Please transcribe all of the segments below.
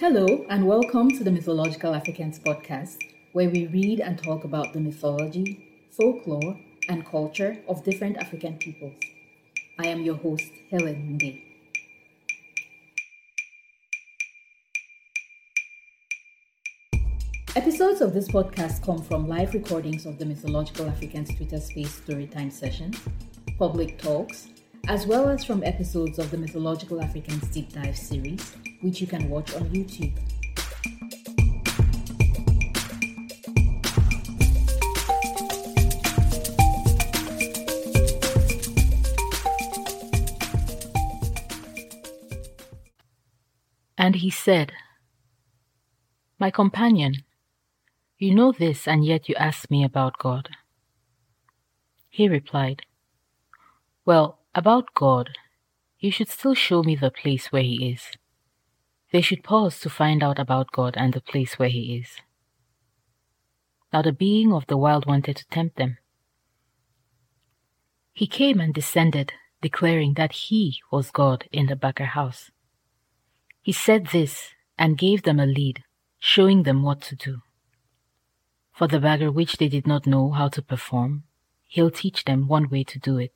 Hello, and welcome to the Mythological Africans podcast, where we read and talk about the mythology, folklore, and culture of different African peoples. I am your host, Helen Nde. Episodes of this podcast come from live recordings of the Mythological Africans Twitter Space Storytime sessions, public talks, as well as from episodes of the Mythological Africans Deep Dive series, which you can watch on YouTube. And he said, My companion, you know this, and yet you ask me about God. He replied, Well, about God, you should still show me the place where He is. They should pause to find out about God and the place where He is. Now the being of the wild wanted to tempt them. He came and descended, declaring that he was God in the Bagre house. He said this and gave them a lead, showing them what to do. For the Bagre which they did not know how to perform, he'll teach them one way to do it.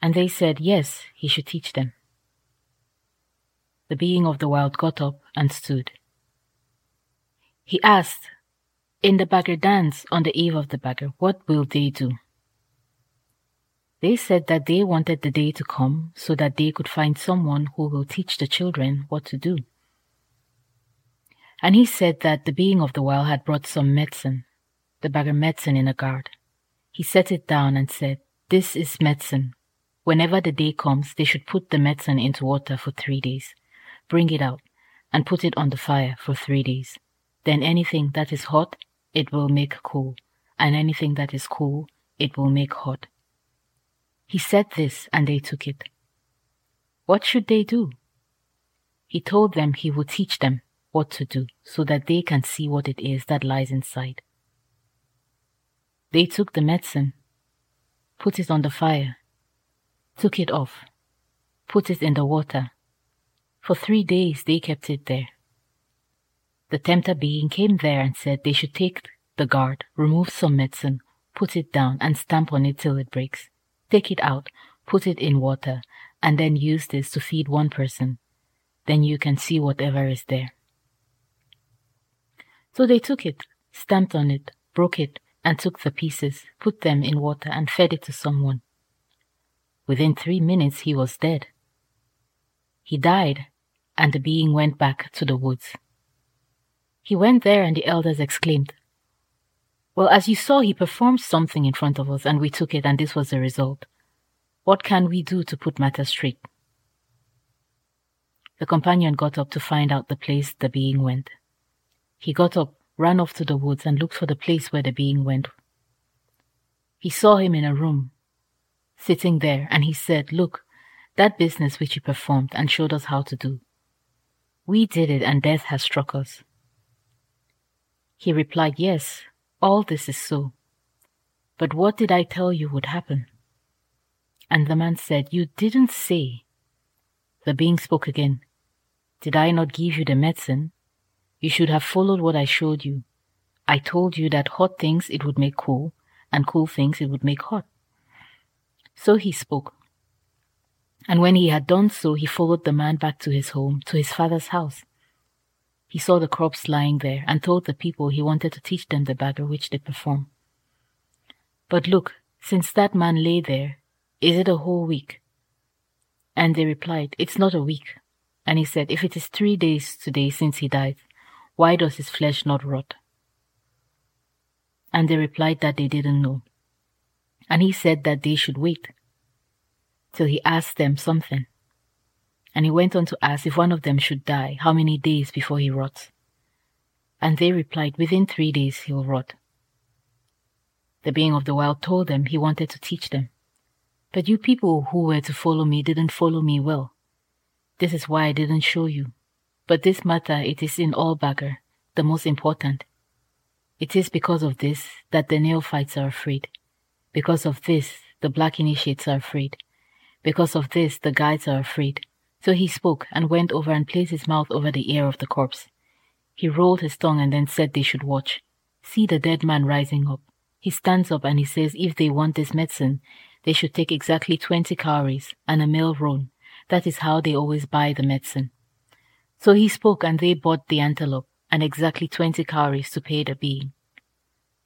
And they said, Yes, he should teach them. The being of the wild got up and stood. He asked, In the Bagre dance on the eve of the Bagre, what will they do? They said that they wanted the day to come so that they could find someone who will teach the children what to do. And he said that the being of the wild had brought some medicine, the Bagre medicine in a guard. He set it down and said, This is medicine Whenever the day comes, they should put the medicine into water for three days, bring it out, and put it on the fire for three days. Then anything that is hot, it will make cool, and anything that is cool, it will make hot. He said this, and they took it. What should they do? He told them he would teach them what to do so that they can see what it is that lies inside. They took the medicine, put it on the fire, took it off, put it in the water. For three days they kept it there. The tempter being came there and said they should take the guard, remove some medicine, put it down, and stamp on it till it breaks. Take it out, put it in water, and then use this to feed one person. Then you can see whatever is there. So they took it, stamped on it, broke it, and took the pieces, put them in water, and fed it to someone. Within three minutes, he was dead. He died, and the being went back to the woods. He went there, and the elders exclaimed, Well, as you saw, he performed something in front of us, and we took it, and this was the result. What can we do to put matters straight? The companion got up to find out the place the being went. He got up, ran off to the woods, and looked for the place where the being went. He saw him in a room, sitting there, and he said, Look, that business which you performed and showed us how to do. We did it, and death has struck us. He replied, Yes, all this is so. But what did I tell you would happen? And the man said, You didn't say. The being spoke again. Did I not give you the medicine? You should have followed what I showed you. I told you that hot things it would make cool, and cool things it would make hot. So he spoke. And when he had done so, he followed the man back to his home, to his father's house. He saw the crops lying there and told the people he wanted to teach them the Bagre which they perform. But look, since that man lay there, is it a whole week? And they replied, It's not a week. And he said, If it is three days today since he died, why does his flesh not rot? And they replied that they didn't know. And he said that they should wait till he asked them something. And he went on to ask if one of them should die, how many days before he rots. And they replied, Within three days he will rot. The being of the wild told them he wanted to teach them. But you people who were to follow me didn't follow me well. This is why I didn't show you. But this matter, it is in all Bagre, the most important. It is because of this that the neophytes are afraid. Because of this, the black initiates are afraid. Because of this, the guides are afraid. So he spoke and went over and placed his mouth over the ear of the corpse. He rolled his tongue and then said they should watch. See the dead man rising up. He stands up and he says if they want this medicine, they should take exactly 20 cowries and a mill roan. That is how they always buy the medicine. So he spoke and they bought the antelope and exactly 20 cowries to pay the being.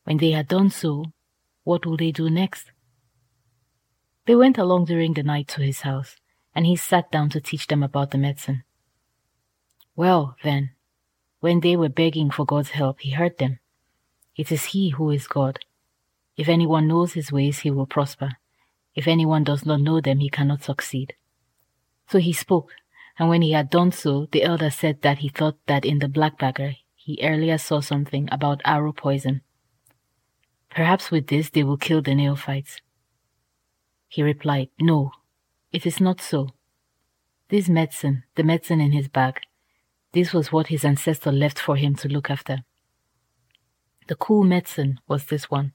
When they had done so, what will they do next? They went along during the night to his house, and he sat down to teach them about the medicine. Well, then, when they were begging for God's help, he heard them. It is he who is God. If anyone knows his ways, he will prosper. If anyone does not know them, he cannot succeed. So he spoke, and when he had done so, the elder said that he thought that in the black Bagre he earlier saw something about arrow poison. Perhaps with this they will kill the neophytes. He replied, No, it is not so. This medicine, the medicine in his bag, this was what his ancestor left for him to look after. The cool medicine was this one.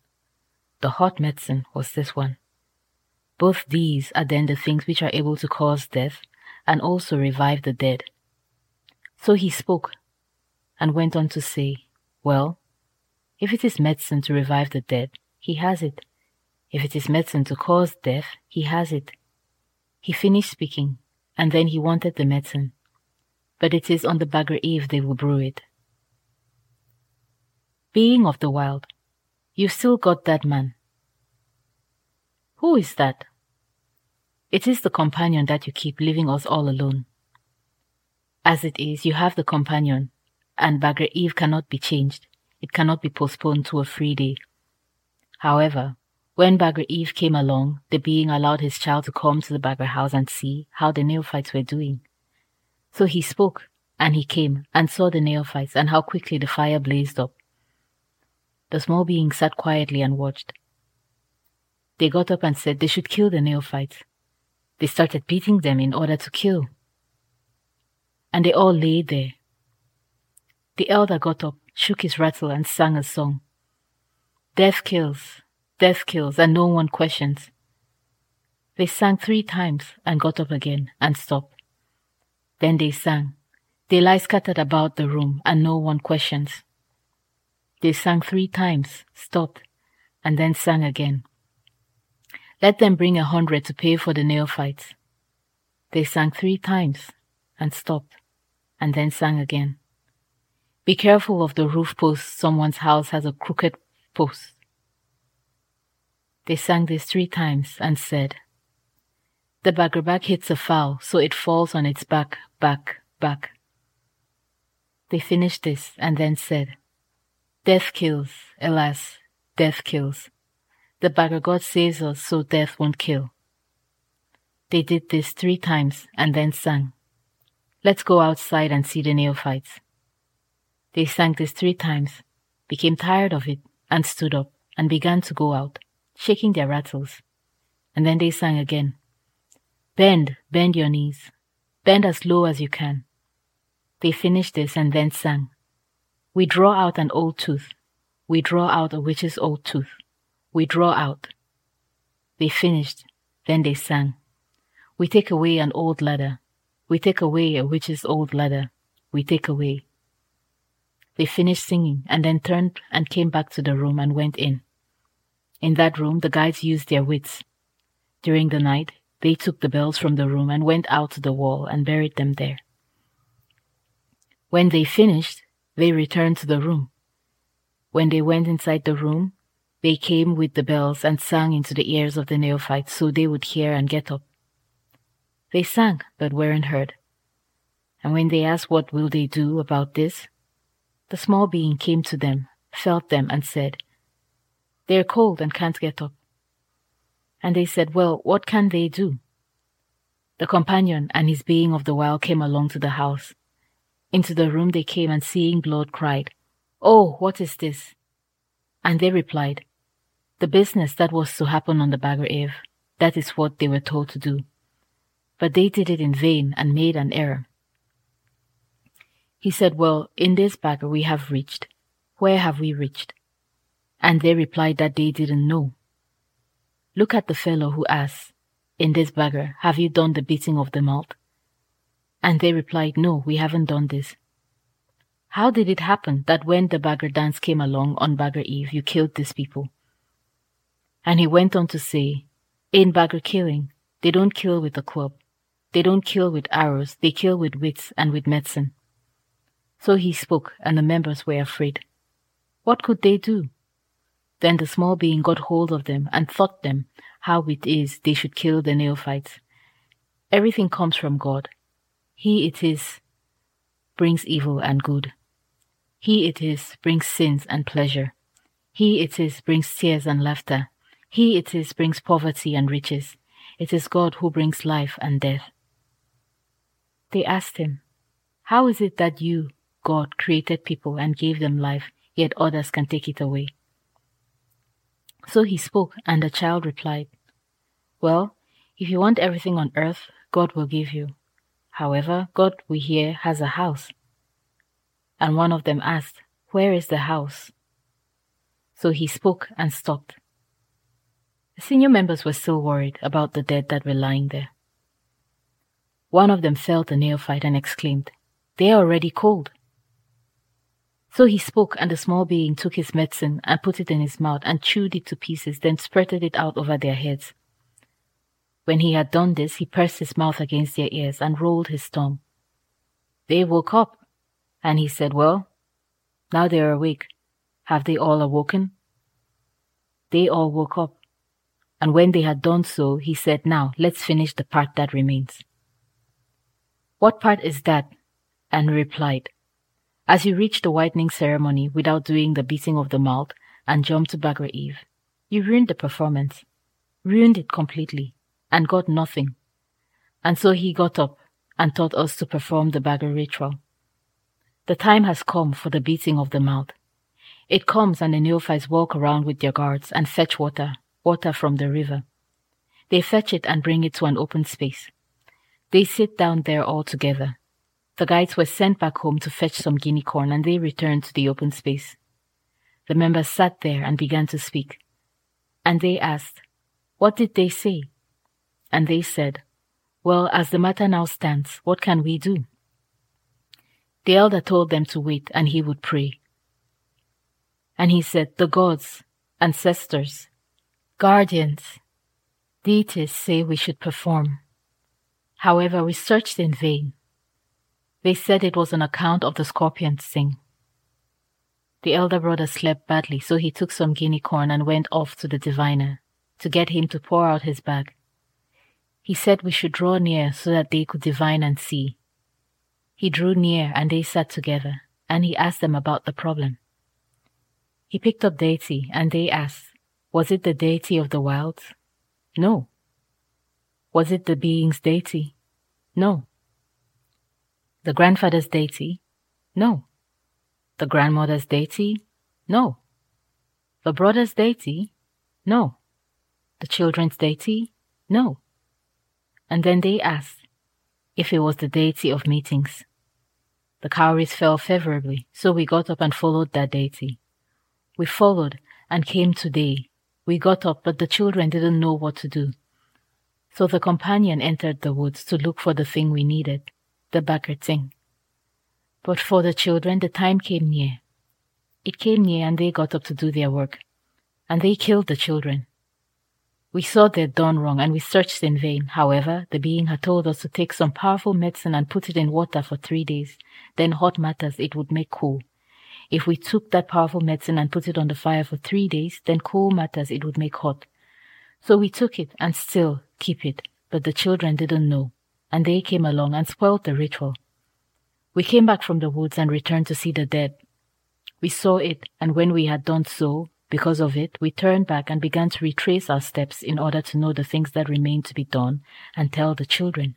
The hot medicine was this one. Both these are then the things which are able to cause death and also revive the dead. So he spoke and went on to say, Well, if it is medicine to revive the dead, he has it. If it is medicine to cause death, he has it. He finished speaking, and then he wanted the medicine. But it is on the Bagre Eve they will brew it. Being of the wild, you've still got that man. Who is that? It is the companion that you keep leaving us all alone. As it is, you have the companion, and Bagre Eve cannot be changed. It cannot be postponed to a free day. However, when Bagre Eve came along, the being allowed his child to come to the Bagre house and see how the neophytes were doing. So he spoke, and he came and saw the neophytes and how quickly the fire blazed up. The small being sat quietly and watched. They got up and said they should kill the neophytes. They started beating them in order to kill. And they all lay there. The elder got up shook his rattle, and sang a song. Death kills, death kills, and no one questions. They sang three times and got up again and stopped. Then they sang. They lie scattered about the room and no one questions. They sang three times, stopped, and then sang again. Let them bring a hundred to pay for the neophytes. They sang three times and stopped, and then sang again. Be careful of the roof post. Someone's house has a crooked post. They sang this three times and said, The baggerback hits a fowl, so it falls on its back, back, back. They finished this and then said, Death kills, alas, death kills. The Bagre God saves us so death won't kill. They did this three times and then sang, Let's go outside and see the neophytes. They sang this three times, became tired of it, and stood up and began to go out, shaking their rattles. And then they sang again. Bend, bend your knees. Bend as low as you can. They finished this and then sang. We draw out an old tooth. We draw out a witch's old tooth. We draw out. They finished. Then they sang. We take away an old ladder. We take away a witch's old ladder. We take away. They finished singing and then turned and came back to the room and went in. In that room, the guides used their wits. During the night, they took the bells from the room and went out to the wall and buried them there. When they finished, they returned to the room. When they went inside the room, they came with the bells and sang into the ears of the neophytes so they would hear and get up. They sang, but weren't heard. And when they asked what will they do about this, the small being came to them, felt them, and said, They are cold and can't get up. And they said, Well, what can they do? The companion and his being of the wild came along to the house. Into the room they came and seeing blood cried, Oh, what is this? And they replied, The business that was to happen on the Bagre Eve, that is what they were told to do. But they did it in vain and made an error. He said, Well, in this Bagre we have reached. Where have we reached? And they replied that they didn't know. Look at the fellow who asks, In this Bagre, have you done the beating of the malt? And they replied, No, we haven't done this. How did it happen that when the Bagre dance came along on Bagre Eve, you killed these people? And he went on to say, In Bagre killing, they don't kill with a club. They don't kill with arrows, they kill with wits and with medicine. So he spoke, and the members were afraid. What could they do? Then the small being got hold of them and taught them how it is they should kill the neophytes. Everything comes from God. He it is brings evil and good. He it is brings sins and pleasure. He it is brings tears and laughter. He it is brings poverty and riches. It is God who brings life and death. They asked him, How is it that you, God, created people and gave them life, yet others can take it away? So he spoke, and the child replied, Well, if you want everything on earth, God will give you. However, God, we hear, has a house and one of them asked, Where is the house? So he spoke and stopped. The senior members were still worried about the dead that were lying there. One of them felt the neophyte and exclaimed, They are already cold. So he spoke, and the small being took his medicine and put it in his mouth and chewed it to pieces, then spreaded it out over their heads. When he had done this, he pressed his mouth against their ears and rolled his tongue. They woke up and he said, Well, now they are awake. Have they all awoken? They all woke up. And when they had done so, he said, Now let's finish the part that remains. What part is that? And replied, As you reach the whitening ceremony without doing the beating of the mouth and jump to Bagre Eve, you ruined the performance, ruined it completely, and got nothing. And so he got up and taught us to perform the Bagre ritual. The time has come for the beating of the mouth. It comes and the neophytes walk around with their guards and fetch water, water from the river. They fetch it and bring it to an open space. They sit down there all together. The guides were sent back home to fetch some guinea corn and they returned to the open space. The members sat there and began to speak. And they asked, What did they say? And they said, Well, as the matter now stands, what can we do? The elder told them to wait and he would pray. And he said, The gods, ancestors, guardians, deities say we should perform. However, we searched in vain. They said it was on account of the scorpion's sting. The elder brother slept badly, so he took some guinea corn and went off to the diviner to get him to pour out his bag. He said we should draw near so that they could divine and see. He drew near and they sat together, and he asked them about the problem. He picked up deity and they asked, Was it the deity of the wilds? No. Was it the being's deity? No. The grandfather's deity? No. The grandmother's deity? No. The brother's deity? No. The children's deity? No. And then they asked, if it was the deity of meetings. The cowries fell favorably, so we got up and followed that deity. We followed and came today. We got up, but the children didn't know what to do. So the companion entered the woods to look for the thing we needed, the Bagre thing. But for the children, the time came near. It came near and they got up to do their work. And they killed the children. We saw they'd done wrong and we searched in vain. However, the being had told us to take some powerful medicine and put it in water for three days. Then hot matters it would make cool. If we took that powerful medicine and put it on the fire for three days, then cool matters it would make hot. So we took it and still keep it, but the children didn't know, and they came along and spoiled the ritual. We came back from the woods and returned to see the dead. We saw it, and when we had done so, because of it, we turned back and began to retrace our steps in order to know the things that remained to be done and tell the children.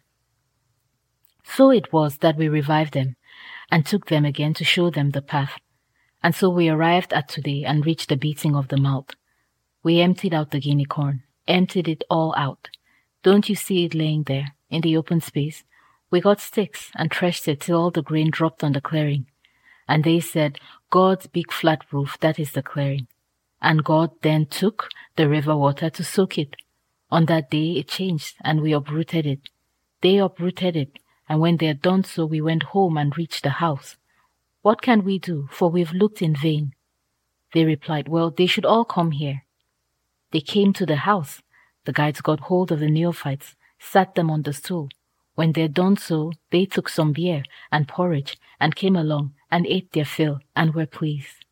So it was that we revived them and took them again to show them the path. And so we arrived at today and reached the beating of the mouth. We emptied out the guinea corn, emptied it all out. Don't you see it laying there in the open space? We got sticks and threshed it till all the grain dropped on the clearing. And they said, God's big flat roof, that is the clearing. And God then took the river water to soak it. On that day it changed and we uprooted it. They uprooted it and when they had done so, we went home and reached the house. What can we do? For we've looked in vain. They replied, Well, they should all come here. They came to the house. The guides got hold of the neophytes, sat them on the stool. When they had done so, they took some beer and porridge and came along and ate their fill and were pleased.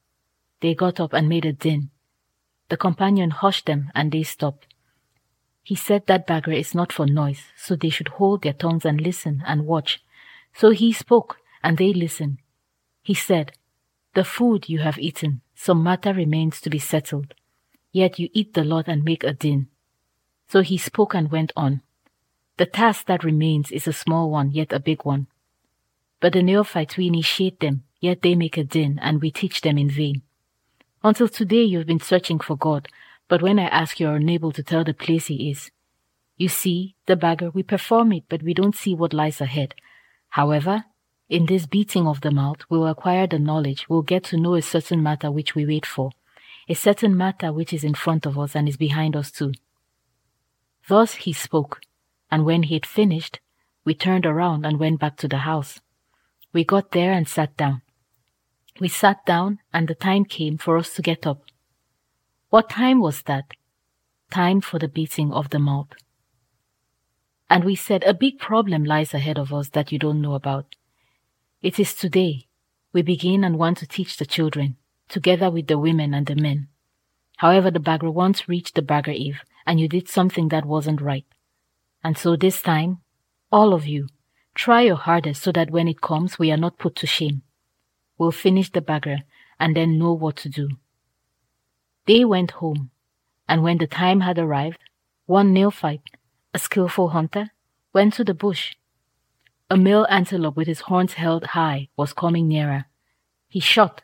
They got up and made a din. The companion hushed them and they stopped. He said that Bagre is not for noise, so they should hold their tongues and listen and watch. So he spoke, and they listened. He said, The food you have eaten, some matter remains to be settled. Yet you eat the lot and make a din. So he spoke and went on. The task that remains is a small one, yet a big one. But the neophytes, we initiate them, yet they make a din, and we teach them in vain. Until today you have been searching for God, but when I ask you are unable to tell the place he is. You see, the Bagre, we perform it, but we don't see what lies ahead. However, in this beating of the mouth, we'll acquire the knowledge, we'll get to know a certain matter which we wait for, a certain matter which is in front of us and is behind us too. Thus he spoke, and when he had finished, we turned around and went back to the house. We got there and sat down. We sat down, and the time came for us to get up. What time was that? Time for the beating of the mob. And we said, A big problem lies ahead of us that you don't know about. It is today. We begin and want to teach the children, together with the women and the men. However, the Bagre once reached the Bagre Eve, and you did something that wasn't right. And so this time, all of you, try your hardest so that when it comes, we are not put to shame. We'll finish the Bagre and then know what to do. They went home, and when the time had arrived, one neophyte, a skilful hunter, went to the bush. A male antelope with his horns held high was coming nearer. He shot,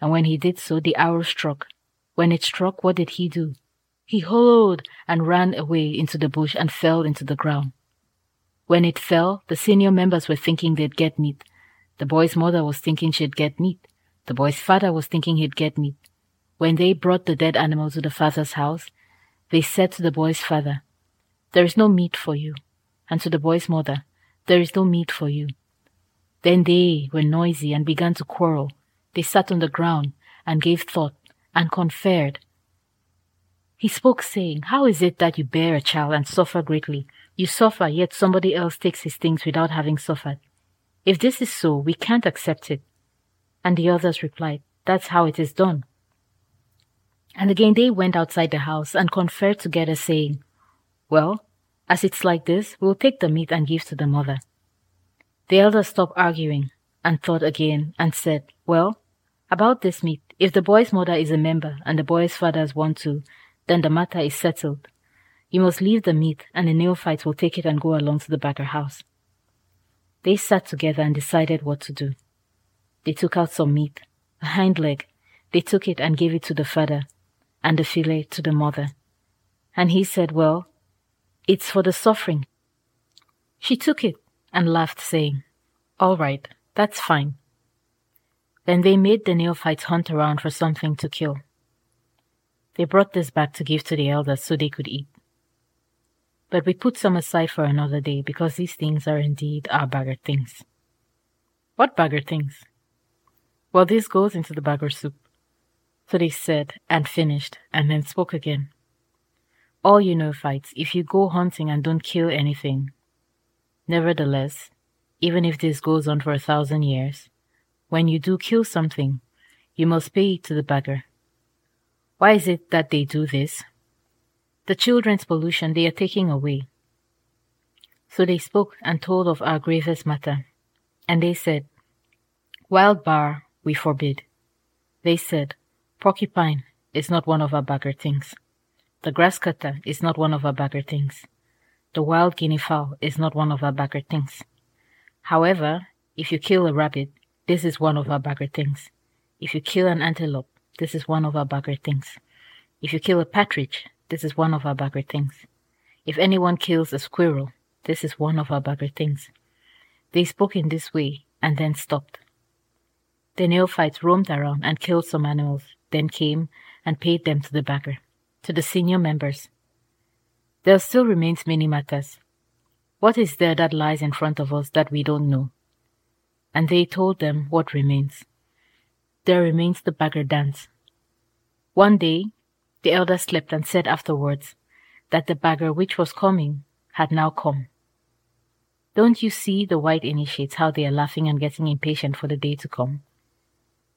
and when he did so, the arrow struck. When it struck, what did he do? He hollowed and ran away into the bush and fell into the ground. When it fell, the senior members were thinking they'd get meat. The boy's mother was thinking she'd get meat. The boy's father was thinking he'd get meat. When they brought the dead animal to the father's house, they said to the boy's father, There is no meat for you. And to the boy's mother, There is no meat for you. Then they were noisy and began to quarrel. They sat on the ground and gave thought and conferred. He spoke, saying, How is it that you bear a child and suffer greatly? You suffer, yet somebody else takes his things without having suffered. If this is so, we can't accept it. And the others replied, That's how it is done. And again they went outside the house and conferred together, saying, Well, as it's like this, we'll take the meat and give to the mother. The elders stopped arguing and thought again and said, Well, about this meat, if the boy's mother is a member and the boy's fathers want to, then the matter is settled. You must leave the meat, and the neophytes will take it and go along to the Bagre house. They sat together and decided what to do. They took out some meat, a hind leg. They took it and gave it to the father, and the fillet to the mother. And he said, Well, it's for the suffering. She took it and laughed, saying, All right, that's fine. Then they made the neophytes hunt around for something to kill. They brought this back to give to the elders so they could eat. But we put some aside for another day because these things are indeed our Bagre things. What Bagre things? Well, this goes into the Bagre soup. So they said and finished, and then spoke again. All you know fights if you go hunting and don't kill anything. Nevertheless, even if this goes on for a thousand years, when you do kill something, you must pay it to the Bagre. Why is it that they do this? The children's pollution they are taking away. So they spoke and told of our gravest matter. And they said, Wild bar we forbid. They said, Porcupine is not one of our Bagre things. The grass cutter is not one of our Bagre things. The wild guinea fowl is not one of our Bagre things. However, if you kill a rabbit, this is one of our Bagre things. If you kill an antelope, this is one of our Bagre things. If you kill a partridge, this is one of our Bagre things. If anyone kills a squirrel, this is one of our Bagre things. They spoke in this way and then stopped. The neophytes roamed around and killed some animals then came and paid them to the Bagre, to the senior members. There still remains many matters. What is there that lies in front of us that we don't know? And they told them what remains. There remains the Bagre dance. One day, the elder slept and said afterwards that the Bagre which was coming had now come. Don't you see the white initiates how they are laughing and getting impatient for the day to come?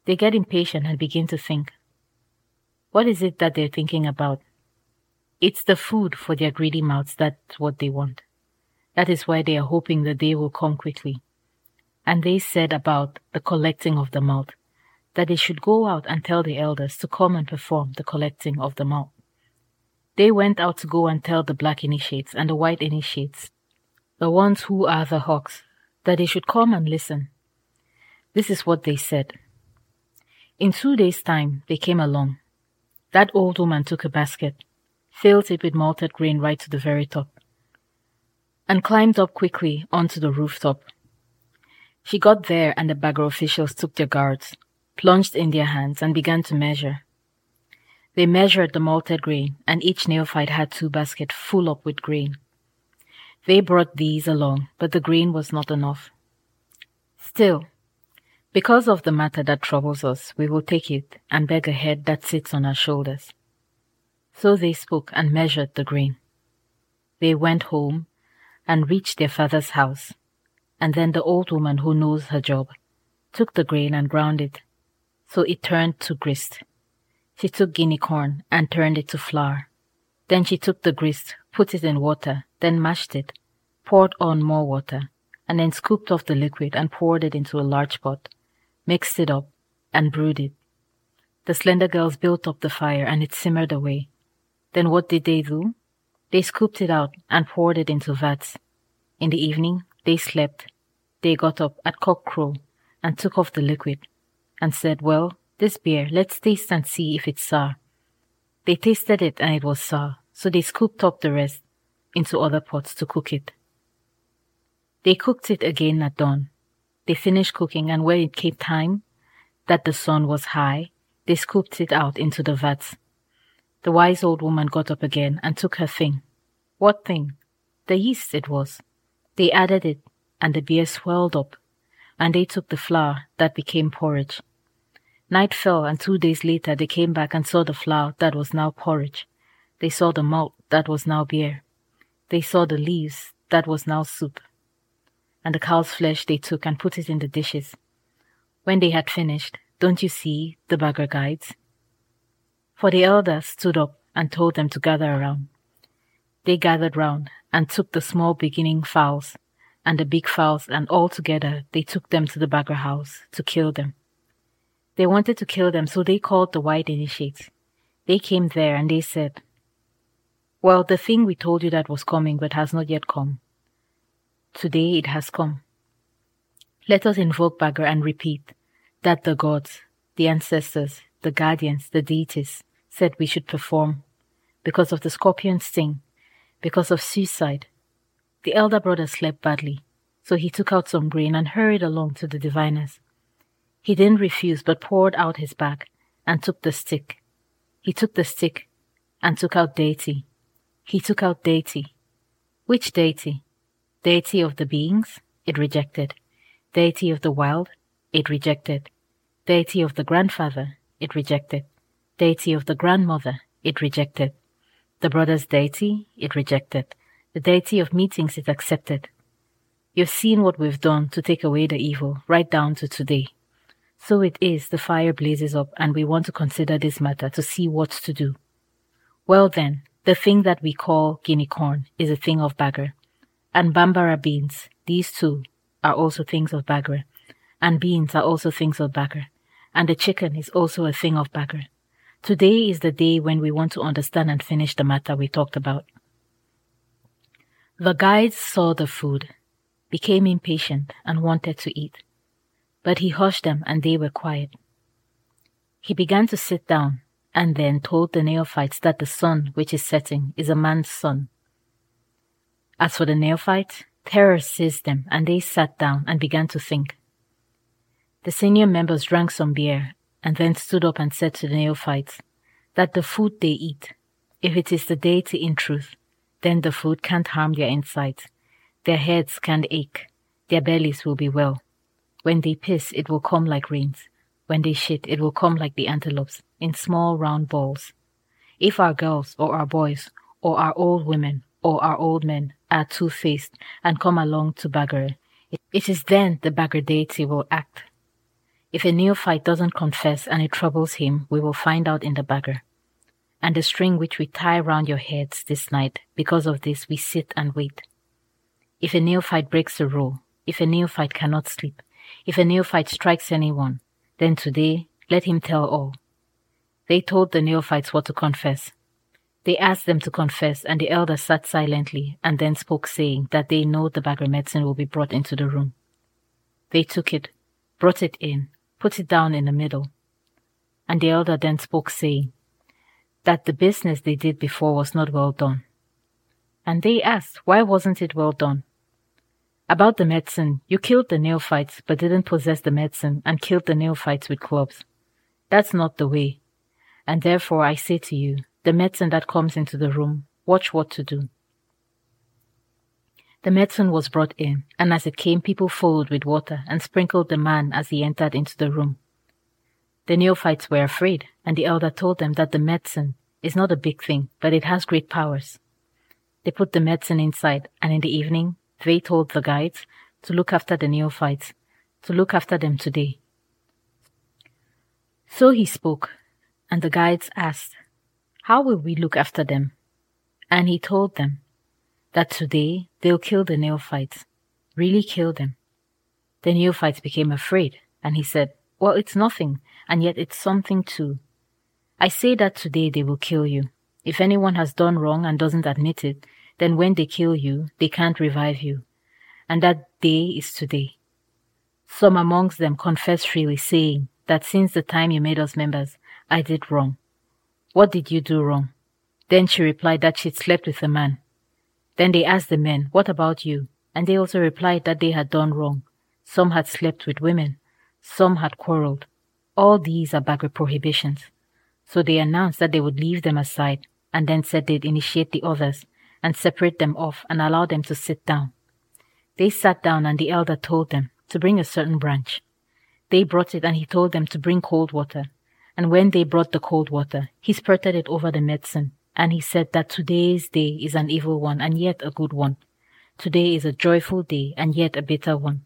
They get impatient and begin to think. What is it that they're thinking about? It's the food for their greedy mouths, that's what they want. That is why they are hoping the day will come quickly. And they said about the collecting of the malt, that they should go out and tell the elders to come and perform the collecting of the malt. They went out to go and tell the black initiates and the white initiates the ones who are the hawks, that they should come and listen. This is what they said. In two days' time, they came along. That old woman took a basket, filled it with malted grain right to the very top, and climbed up quickly onto the rooftop. She got there, and the Bagre officials took their guards, plunged in their hands, and began to measure. They measured the malted grain, and each neophyte had two baskets full up with grain. They brought these along, but the grain was not enough. Still, because of the matter that troubles us, we will take it and beg a head that sits on our shoulders. So they spoke and measured the grain. They went home and reached their father's house, and then the old woman who knows her job took the grain and ground it, so it turned to grist. She took guinea corn and turned it to flour. Then she took the grist, put it in water, then mashed it, poured on more water, and then scooped off the liquid and poured it into a large pot, mixed it up, and brewed it. The slender girls built up the fire and it simmered away. Then what did they do? They scooped it out and poured it into vats. In the evening, they slept. They got up at cockcrow and took off the liquid and said, Well, this beer, let's taste and see if it's sour. They tasted it and it was sour, so they scooped up the rest into other pots to cook it. They cooked it again at dawn. They finished cooking, and when it came time that the sun was high, they scooped it out into the vats. The wise old woman got up again and took her thing. What thing? The yeast it was. They added it, and the beer swelled up, and they took the flour that became porridge. Night fell, and two days later they came back and saw the flour that was now porridge. They saw the malt that was now beer. They saw the leaves that was now soup and the cow's flesh they took and put it in the dishes. When they had finished, don't you see the Bagre guides? For the elders stood up and told them to gather around. They gathered round and took the small beginning fowls and the big fowls, and all together they took them to the Bagre house to kill them. They wanted to kill them, so they called the white initiates. They came there and they said, Well, the thing we told you that was coming but has not yet come. Today it has come. Let us invoke Bagre and repeat that the gods, the ancestors, the guardians, the deities said we should perform because of the scorpion sting, because of suicide. The elder brother slept badly, so he took out some grain and hurried along to the diviners. He didn't refuse, but poured out his bag and took the stick. He took the stick and took out deity. He took out deity. Which deity? Deity of the beings, it rejected. Deity of the wild, it rejected. Deity of the grandfather, it rejected. Deity of the grandmother, it rejected. The brother's deity, it rejected. The deity of meetings, it accepted. You've seen what we've done to take away the evil, right down to today. So it is the fire blazes up, and we want to consider this matter to see what to do. Well then, the thing that we call guinea corn is a thing of Bagre and bambara beans. These two are also things of Bagre, and beans are also things of Bagre, and the chicken is also a thing of Bagre. Today is the day when we want to understand and finish the matter we talked about. The guides saw the food, became impatient, and wanted to eat, but he hushed them and they were quiet. He began to sit down and then told the neophytes that the sun which is setting is a man's son as for the neophytes, terror seized them, and they sat down and began to think. The senior members drank some beer, and then stood up and said to the neophytes that the food they eat, if it is the deity in truth, then the food can't harm their insides. their heads can't ache, their bellies will be well. When they piss, it will come like rains. When they shit, it will come like the antelopes, in small round balls. If our girls, or our boys, or our old women, or our old men are two-faced and come along to Bagre, it is then the Bagre deity will act. If a neophyte doesn't confess and it troubles him, we will find out in the Bagre. And the string which we tie round your heads this night, because of this we sit and wait. If a neophyte breaks the rule, if a neophyte cannot sleep, if a neophyte strikes anyone, then today let him tell all. They told the neophytes what to confess. They asked them to confess, and the elders sat silently and then spoke, saying that they know the Bagre medicine will be brought into the room. They took it, brought it in, put it down in the middle. And the elder then spoke, saying that the business they did before was not well done. And they asked, why wasn't it well done? About the medicine, you killed the neophytes but didn't possess the medicine and killed the neophytes with clubs. That's not the way. And therefore I say to you, the medicine that comes into the room, watch what to do. The medicine was brought in, and as it came, people followed with water and sprinkled the man as he entered into the room. The neophytes were afraid, and the elder told them that the medicine is not a big thing, but it has great powers. They put the medicine inside, and in the evening, they told the guides to look after the neophytes, to look after them today. So he spoke, and the guides asked, How will we look after them? And he told them that today they'll kill the neophytes, really kill them. The neophytes became afraid, and he said, Well, it's nothing, and yet it's something too. I say that today they will kill you. If anyone has done wrong and doesn't admit it, then when they kill you, they can't revive you. And that day is today. Some amongst them confess freely, saying that since the time you made us members, I did wrong. What did you do wrong? Then she replied that she'd slept with a man. Then they asked the men, What about you? And they also replied that they had done wrong. Some had slept with women. Some had quarreled. All these are Bagre prohibitions. So they announced that they would leave them aside and then said they'd initiate the others and separate them off and allow them to sit down. They sat down and the elder told them to bring a certain branch. They brought it and he told them to bring cold water. And when they brought the cold water, he spurted it over the medicine. And he said that today's day is an evil one and yet a good one. Today is a joyful day and yet a bitter one.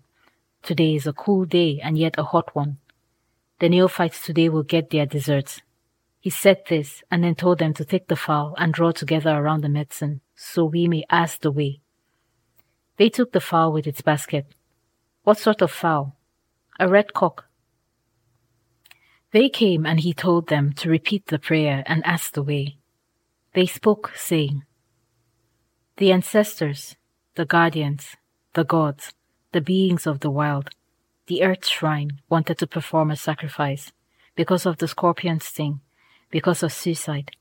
Today is a cool day and yet a hot one. The neophytes today will get their deserts. He said this and then told them to take the fowl and draw together around the medicine so we may ask the way. They took the fowl with its basket. What sort of fowl? A red cock. They came and he told them to repeat the prayer and ask the way. They spoke, saying, The ancestors, the guardians, the gods, the beings of the wild, the earth shrine wanted to perform a sacrifice because of the scorpion sting, because of suicide.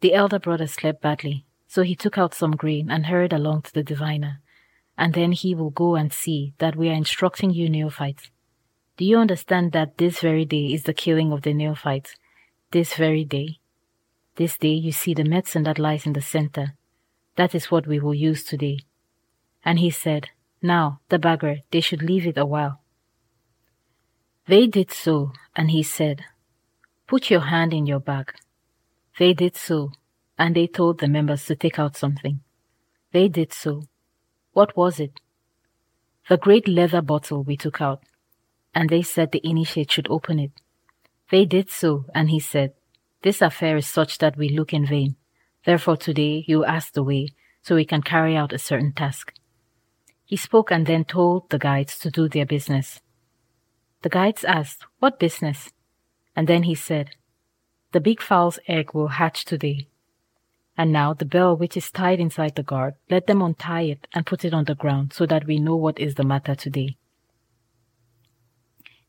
The elder brother slept badly, so he took out some grain and hurried along to the diviner, and then he will go and see that we are instructing you neophytes. Do you understand that this very day is the killing of the neophytes? This very day? This day you see the medicine that lies in the center. That is what we will use today. And he said, Now, the Bagre, they should leave it a while. They did so, and he said, Put your hand in your bag. They did so, and they told the members to take out something. They did so. What was it? The great leather bottle we took out, and they said the initiate should open it. They did so, and he said, This affair is such that we look in vain. Therefore today you ask the way, so we can carry out a certain task. He spoke and then told the guides to do their business. The guides asked, What business? And then he said, The big fowl's egg will hatch today. And now the bell which is tied inside the guard, let them untie it and put it on the ground so that we know what is the matter today.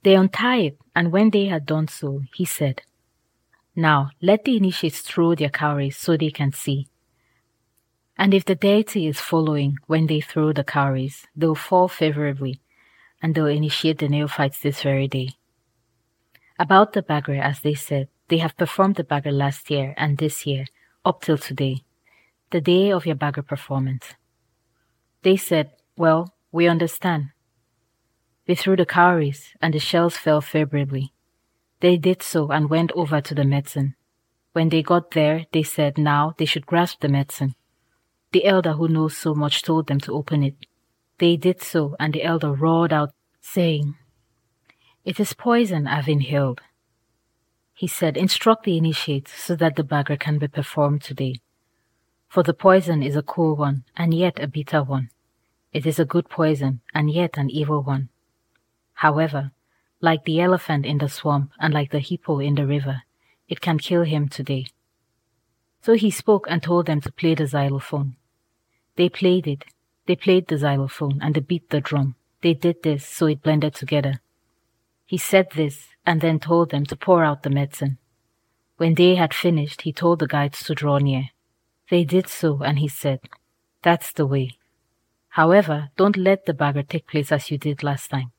They untie it, and when they had done so, he said, Now let the initiates throw their cowries so they can see. And if the deity is following when they throw the cowries, they'll fall favorably, and they'll initiate the neophytes this very day. About the Bagre, as they said, they have performed the Bagre last year and this year, up till today, the day of your Bagre performance. They said, Well, we understand. They threw the cowries, and the shells fell favorably. They did so and went over to the medicine. When they got there, they said now they should grasp the medicine. The elder who knows so much told them to open it. They did so, and the elder roared out, saying, It is poison I've inhaled. He said, Instruct the initiate so that the Bagre can be performed today. For the poison is a cool one, and yet a bitter one. It is a good poison, and yet an evil one. However, like the elephant in the swamp and like the hippo in the river, it can kill him today. So he spoke and told them to play the xylophone. They played it. They played the xylophone and they beat the drum. They did this so it blended together. He said this and then told them to pour out the medicine. When they had finished, he told the guides to draw near. They did so, and he said, That's the way. However, don't let the Bagre take place as you did last time.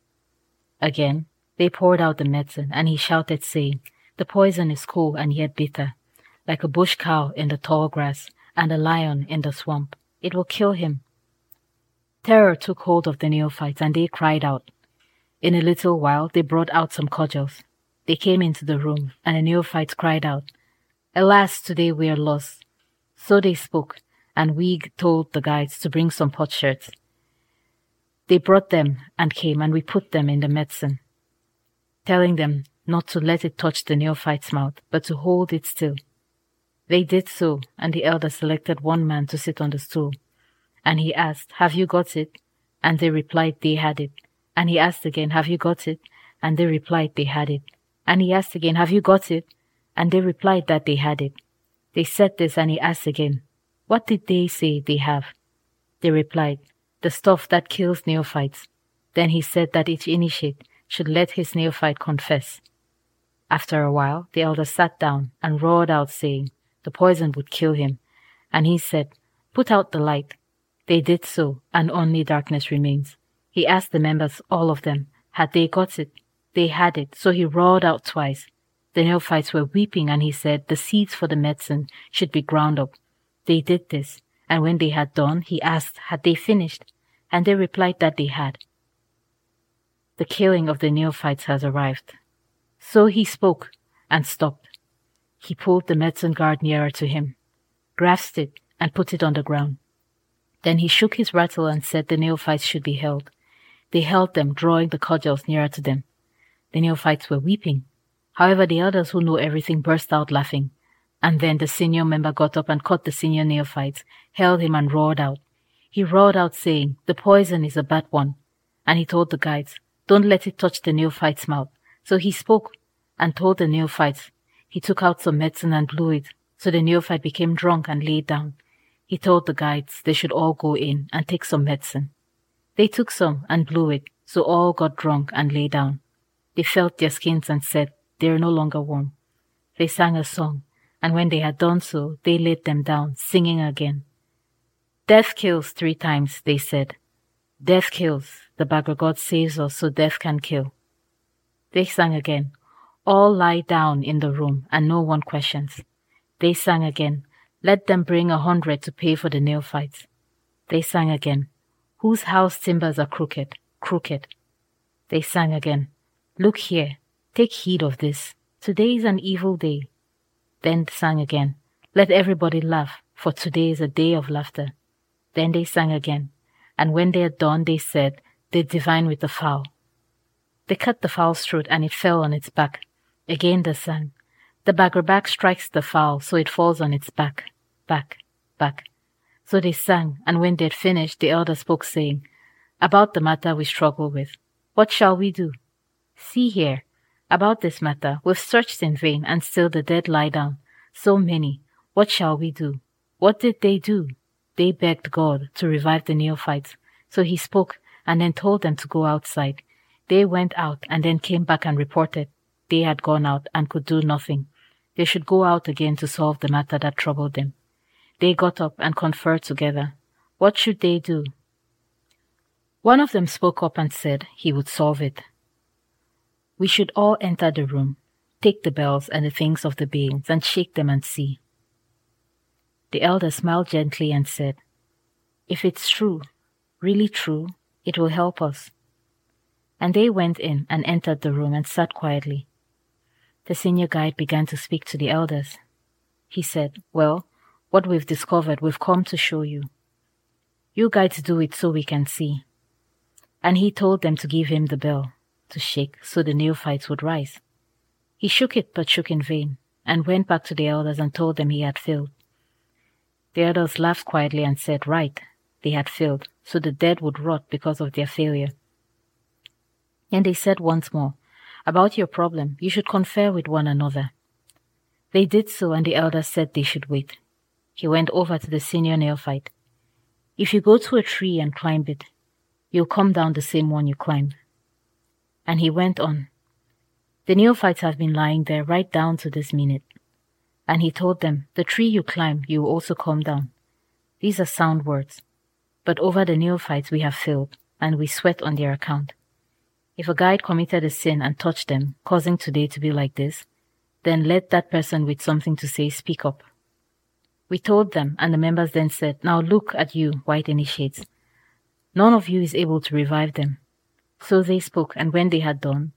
Again, they poured out the medicine, and he shouted, saying, The poison is cool and yet bitter, like a bush cow in the tall grass and a lion in the swamp. It will kill him. Terror took hold of the neophytes, and they cried out. In a little while, they brought out some cudgels. They came into the room, and the neophyte cried out, Alas, today we are lost. So they spoke, and we told the guides to bring some potsherds. They brought them and came, and we put them in the medicine, telling them not to let it touch the neophyte's mouth, but to hold it still. They did so, and the elder selected one man to sit on the stool. And he asked, Have you got it? And they replied they had it. And he asked again, Have you got it? And they replied they had it. And he asked again, Have you got it? And they replied that they had it. They said this, and he asked again, What did they say they have? They replied, the stuff that kills neophytes. Then he said that each initiate should let his neophyte confess. After a while, the elder sat down and roared out, saying the poison would kill him. And he said, Put out the light. They did so, and only darkness remains. He asked the members, all of them, had they got it? They had it, so he roared out twice. The neophytes were weeping, and he said the seeds for the medicine should be ground up. They did this, and when they had done, he asked, had they finished? and they replied that they had. The killing of the neophytes has arrived. So he spoke and stopped. He pulled the medicine guard nearer to him, grasped it, and put it on the ground. Then he shook his rattle and said the neophytes should be held. They held them, drawing the cudgels nearer to them. The neophytes were weeping. However, the others who know everything burst out laughing. And then the senior member got up and caught the senior neophyte, held him, and roared out. He roared out, saying, The poison is a bad one. And he told the guides, Don't let it touch the neophyte's mouth. So he spoke and told the neophytes. He took out some medicine and blew it. So the neophyte became drunk and lay down. He told the guides they should all go in and take some medicine. They took some and blew it, so all got drunk and lay down. They felt their skins and said, They are no longer warm. They sang a song, and when they had done so, they laid them down, singing again. Death kills three times, they said. Death kills. The Bagre God saves us so death can kill. They sang again. All lie down in the room and no one questions. They sang again. Let them bring a hundred to pay for the nail neophytes. They sang again. Whose house timbers are crooked, crooked. They sang again. Look here. Take heed of this. Today is an evil day. Then sang again. Let everybody laugh, for today is a day of laughter. Then they sang again, and when they had done, they said, They divine with the fowl. They cut the fowl's throat, and it fell on its back. Again they sang. The Bagre back strikes the fowl, so it falls on its back, back, back. So they sang, and when they had finished, the elder spoke, saying, About the matter we struggle with, what shall we do? See here, about this matter, we've searched in vain, and still the dead lie down. So many. What shall we do? What did they do? They begged God to revive the neophytes. So he spoke and then told them to go outside. They went out and then came back and reported they had gone out and could do nothing. They should go out again to solve the matter that troubled them. They got up and conferred together. What should they do? One of them spoke up and said he would solve it. We should all enter the room, take the bells and the things of the beings, and shake them and see. The elder smiled gently and said, If it's true, really true, it will help us. And they went in and entered the room and sat quietly. The senior guide began to speak to the elders. He said, Well, what we've discovered, we've come to show you. You guides do it so we can see. And he told them to give him the bell to shake so the neophytes would rise. He shook it but shook in vain, and went back to the elders and told them he had failed. The elders laughed quietly and said, Right, they had failed, so the dead would rot because of their failure. And they said once more, About your problem, you should confer with one another. They did so, and the elders said they should wait. He went over to the senior neophyte. If you go to a tree and climb it, you'll come down the same one you climbed. And he went on. The neophytes have been lying there right down to this minute. And he told them, The tree you climb, you will also come down. These are sound words. But over the neophytes we have failed, and we sweat on their account. If a guide committed a sin and touched them, causing today to be like this, then let that person with something to say speak up. We told them, and the members then said, Now look at you, white initiates. None of you is able to revive them. So they spoke, and when they had done,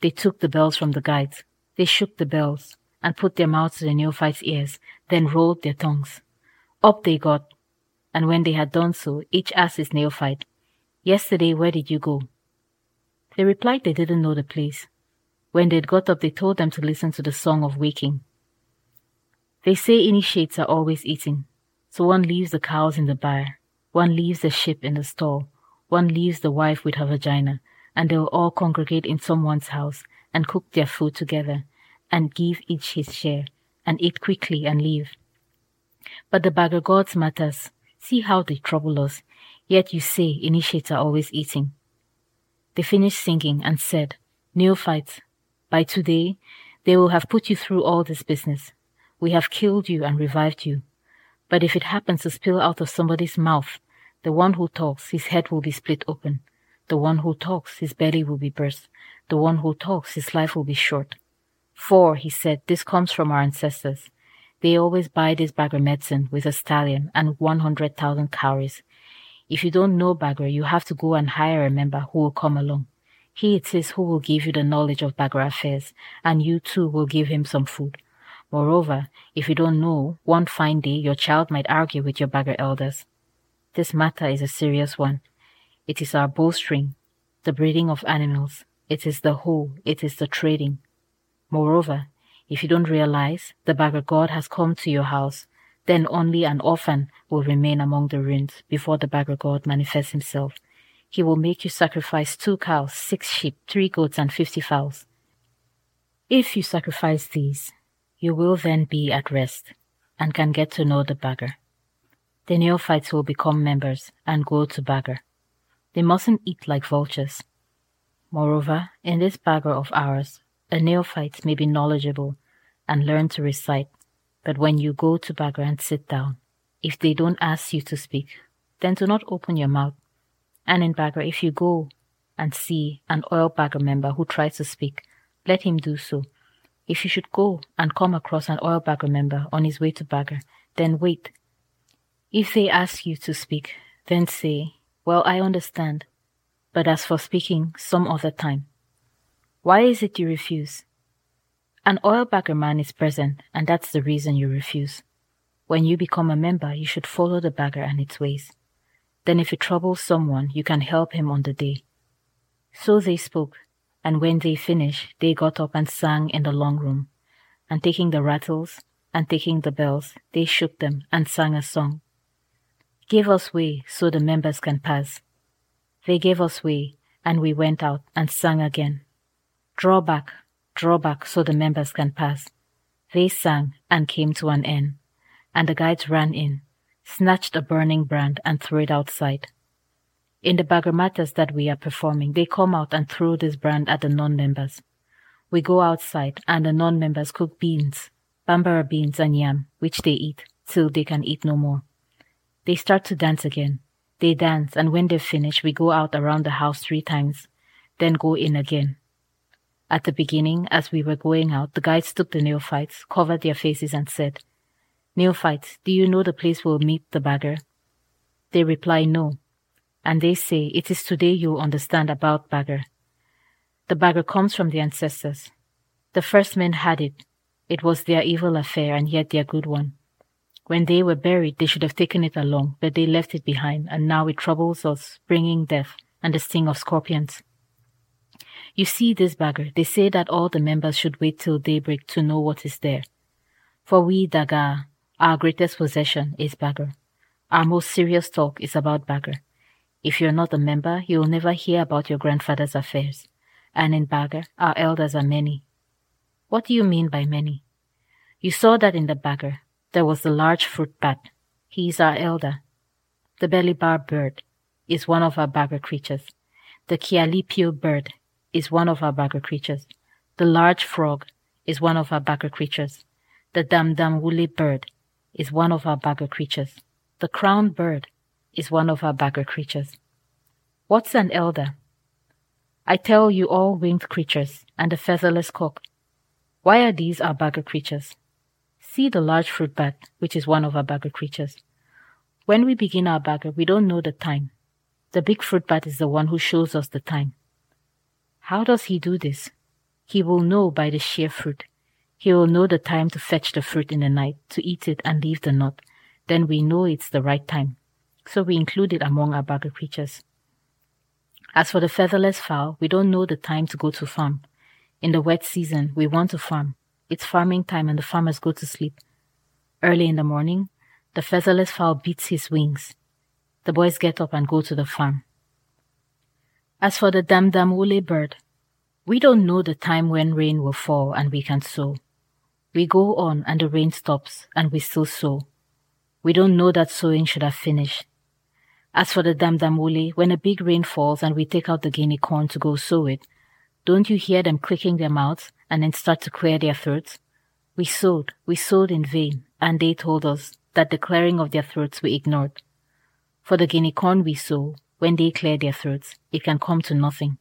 they took the bells from the guides. They shook the bells, and put their mouths to the neophytes' ears, then rolled their tongues. Up they got, and when they had done so, each asked his neophyte, Yesterday, where did you go? They replied they didn't know the place. When they'd got up, they told them to listen to the song of waking. They say initiates are always eating. So one leaves the cows in the byre, one leaves the sheep in the stall, one leaves the wife with her vagina, and they'll all congregate in someone's house and cook their food together and give each his share and eat quickly and leave. But the Bagre gods matters. See how they trouble us. Yet you say initiates are always eating. They finished singing and said, Neophytes, by today they will have put you through all this business. We have killed you and revived you. But if it happens to spill out of somebody's mouth, the one who talks, his head will be split open. The one who talks, his belly will be burst. The one who talks, his life will be short. For, he said, this comes from our ancestors. They always buy this Bagre medicine with a stallion and 100,000 cowries. If you don't know Bagre, you have to go and hire a member who will come along. He it is who will give you the knowledge of Bagre affairs, and you too will give him some food. Moreover, if you don't know, one fine day your child might argue with your Bagre elders. This matter is a serious one. It is our bowstring, the breeding of animals. It is the hoe, it is the trading. Moreover, if you don't realize the Bagre god has come to your house, then only an orphan will remain among the ruins before the Bagre god manifests himself. He will make you sacrifice two cows, six sheep, three goats, and fifty fowls. If you sacrifice these, you will then be at rest and can get to know the Bagre. The neophytes will become members and go to Bagre. They mustn't eat like vultures. Moreover, in this Bagre of ours, a neophyte may be knowledgeable and learn to recite, but when you go to Bagre and sit down, if they don't ask you to speak, then do not open your mouth. And in Bagre, if you go and see an oil Bagre member who tries to speak, let him do so if you should go and come across an oil Bagre member on his way to Bagre, then wait. If they ask you to speak, then say, Well, I understand, but as for speaking some other time. Why is it you refuse? An oil Bagre man is present, and that's the reason you refuse. When you become a member, you should follow the Bagre and its ways. Then if it troubles someone, you can help him on the day. So they spoke, and when they finished, they got up and sang in the long room. And taking the rattles and taking the bells, they shook them and sang a song. Give us way so the members can pass. They gave us way, and we went out and sang again. Draw back, draw back so the members can pass. They sang and came to an end, and the guides ran in, snatched a burning brand and threw it outside. In the Bagre matters that we are performing, they come out and throw this brand at the non-members. We go outside and the non-members cook beans, bambara beans and yam, which they eat till they can eat no more. They start to dance again. They dance and when they finish, we go out around the house three times, then go in again. At the beginning, as we were going out, the guides took the neophytes, covered their faces and said, Neophytes, do you know the place we'll meet the Bagre? They reply, no. And they say it is today you understand about Bagre. The Bagre comes from the ancestors. The first men had it. It was their evil affair and yet their good one. When they were buried, they should have taken it along, but they left it behind, and now it troubles us, bringing death and the sting of scorpions. You see this Bagre, they say that all the members should wait till daybreak to know what is there. For we, Daga, our greatest possession is Bagre. Our most serious talk is about Bagre. If you're not a member, you will never hear about your grandfather's affairs. And in Bagre, our elders are many. What do you mean by many? You saw that in the Bagre, there was the large fruit bat. He is our elder. The belly bar bird is one of our Bagre creatures. The kialipio bird is one of our Bagre creatures. The large frog is one of our Bagre creatures. The damdamwuli bird is one of our Bagre creatures. The crown bird is one of our Bagre creatures. What's an elder? I tell you all winged creatures and a featherless cock. Why are these our Bagre creatures? See the large fruit bat, which is one of our Bagre creatures. When we begin our bagger, we don't know the time. The big fruit bat is the one who shows us the time. How does he do this? He will know by the sheer fruit. He will know the time to fetch the fruit in the night, to eat it and leave the nut. Then we know it's the right time. So we include it among our Bagre creatures. As for the featherless fowl, we don't know the time to go to farm. In the wet season, we want to farm. It's farming time and the farmers go to sleep. Early in the morning, the featherless fowl beats his wings. The boys get up and go to the farm. As for the damdamwule bird, we don't know the time when rain will fall and we can sow. We go on and the rain stops and we still sow. We don't know that sowing should have finished. As for the damdamwule, when a big rain falls and we take out the guinea corn to go sow it, don't you hear them clicking their mouths and then start to clear their throats? We sowed, we sowed in vain, and they told us that the clearing of their throats we ignored. For the guinea corn we sow, when they clear their throats, it can come to nothing.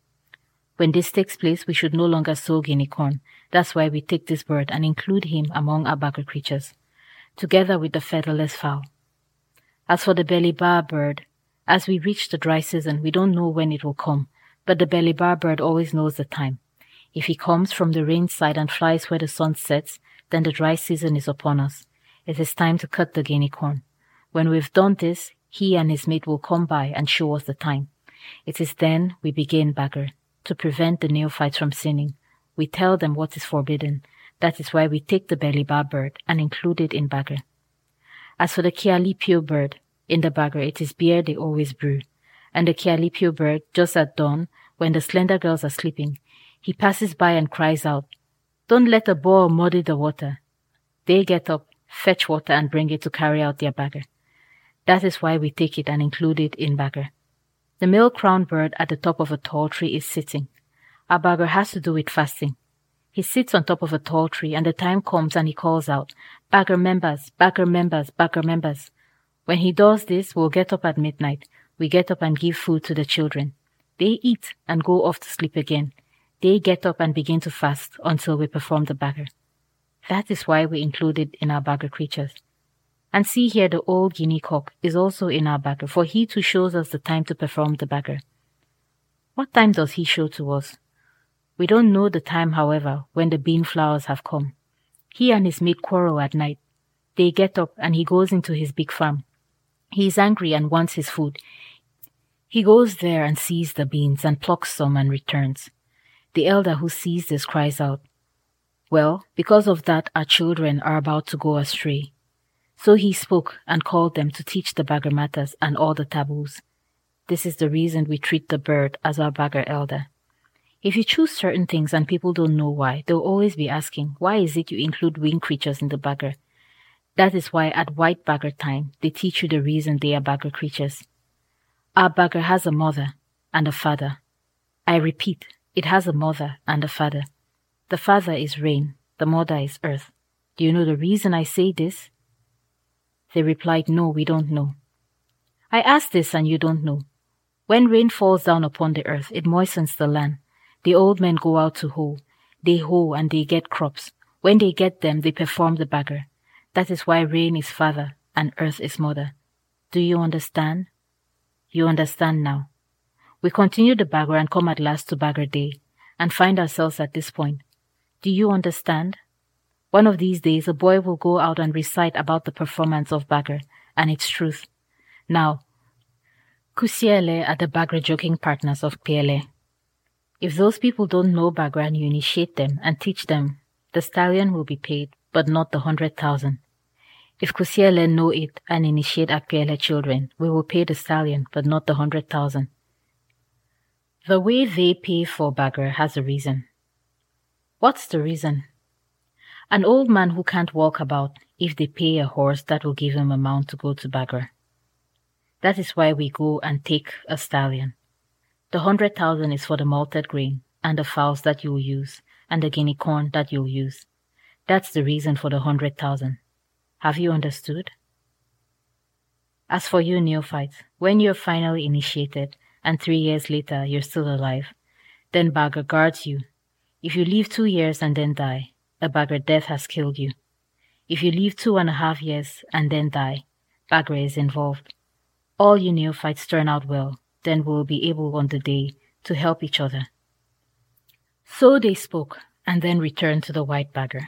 When this takes place, we should no longer sow guinea corn. That's why we take this bird and include him among our Bagre creatures, together with the featherless fowl. As for the belly bar bird, as we reach the dry season, we don't know when it will come, but the belly bar bird always knows the time. If he comes from the rain side and flies where the sun sets, then the dry season is upon us. It is time to cut the guinea corn. When we've done this, he and his mate will come by and show us the time. It is then we begin Bagre, to prevent the neophytes from sinning. We tell them what is forbidden. That is why we take the belly bar bird and include it in Bagre. As for the kialipio bird, in the Bagre it is beer they always brew. And the kialipio bird, just at dawn, when the slender girls are sleeping, he passes by and cries out, Don't let the boar muddy the water. They get up, fetch water, and bring it to carry out their Bagre. That is why we take it and include it in Bagre. The male crown bird at the top of a tall tree is sitting. Our Bagre has to do with fasting. He sits on top of a tall tree and the time comes and he calls out, Bagre members, Bagre members, Bagre members. When he does this, we'll get up at midnight. We get up and give food to the children. They eat and go off to sleep again. They get up and begin to fast until we perform the Bagre. That is why we include it in our Bagre creatures. And see here the old guinea cock is also in our Bagre, for he too shows us the time to perform the Bagre. What time does he show to us? We don't know the time, however, when the bean flowers have come. He and his mate quarrel at night. They get up and he goes into his big farm. He is angry and wants his food. He goes there and sees the beans and plucks some and returns. The elder who sees this cries out, Well, because of that, our children are about to go astray. So he spoke and called them to teach the Bagre matters and all the taboos. This is the reason we treat the bird as our Bagre elder. If you choose certain things and people don't know why, they'll always be asking, why is it you include winged creatures in the Bagre? That is why at white Bagre time, they teach you the reason they are Bagre creatures. Our Bagre has a mother and a father. I repeat, it has a mother and a father. The father is rain, the mother is earth. Do you know the reason I say this? They replied, No, we don't know. I ask this and you don't know. When rain falls down upon the earth, it moistens the land. The old men go out to hoe. They hoe and they get crops. When they get them, they perform the Bagre. That is why rain is father and earth is mother. Do you understand? You understand now. We continue the Bagre and come at last to Bagre Day and find ourselves at this point. Do you understand? One of these days, a boy will go out and recite about the performance of Bagre and its truth. Now, Kusiele are the Bagre joking partners of Piele. If those people don't know Bagre and you initiate them and teach them, the stallion will be paid, but not the hundred thousand. If Kusiele know it and initiate Apiele children, we will pay the stallion, but not the hundred thousand. The way they pay for Bagre has a reason. What's the reason? An old man who can't walk about, if they pay a horse, that will give him a mount to go to Bagre. That is why we go and take a stallion. The hundred thousand is for the malted grain, and the fowls that you'll use, and the guinea corn that you'll use. That's the reason for the hundred thousand. Have you understood? As for you neophytes, when you're finally initiated, and three years later you're still alive, then Bagre guards you if you live two years and then die, a Bagre death has killed you. If you live two and a half years and then die, Bagre is involved. All you neophytes turn out well, then we'll be able on the day to help each other. So they spoke, and then returned to the white Bagre.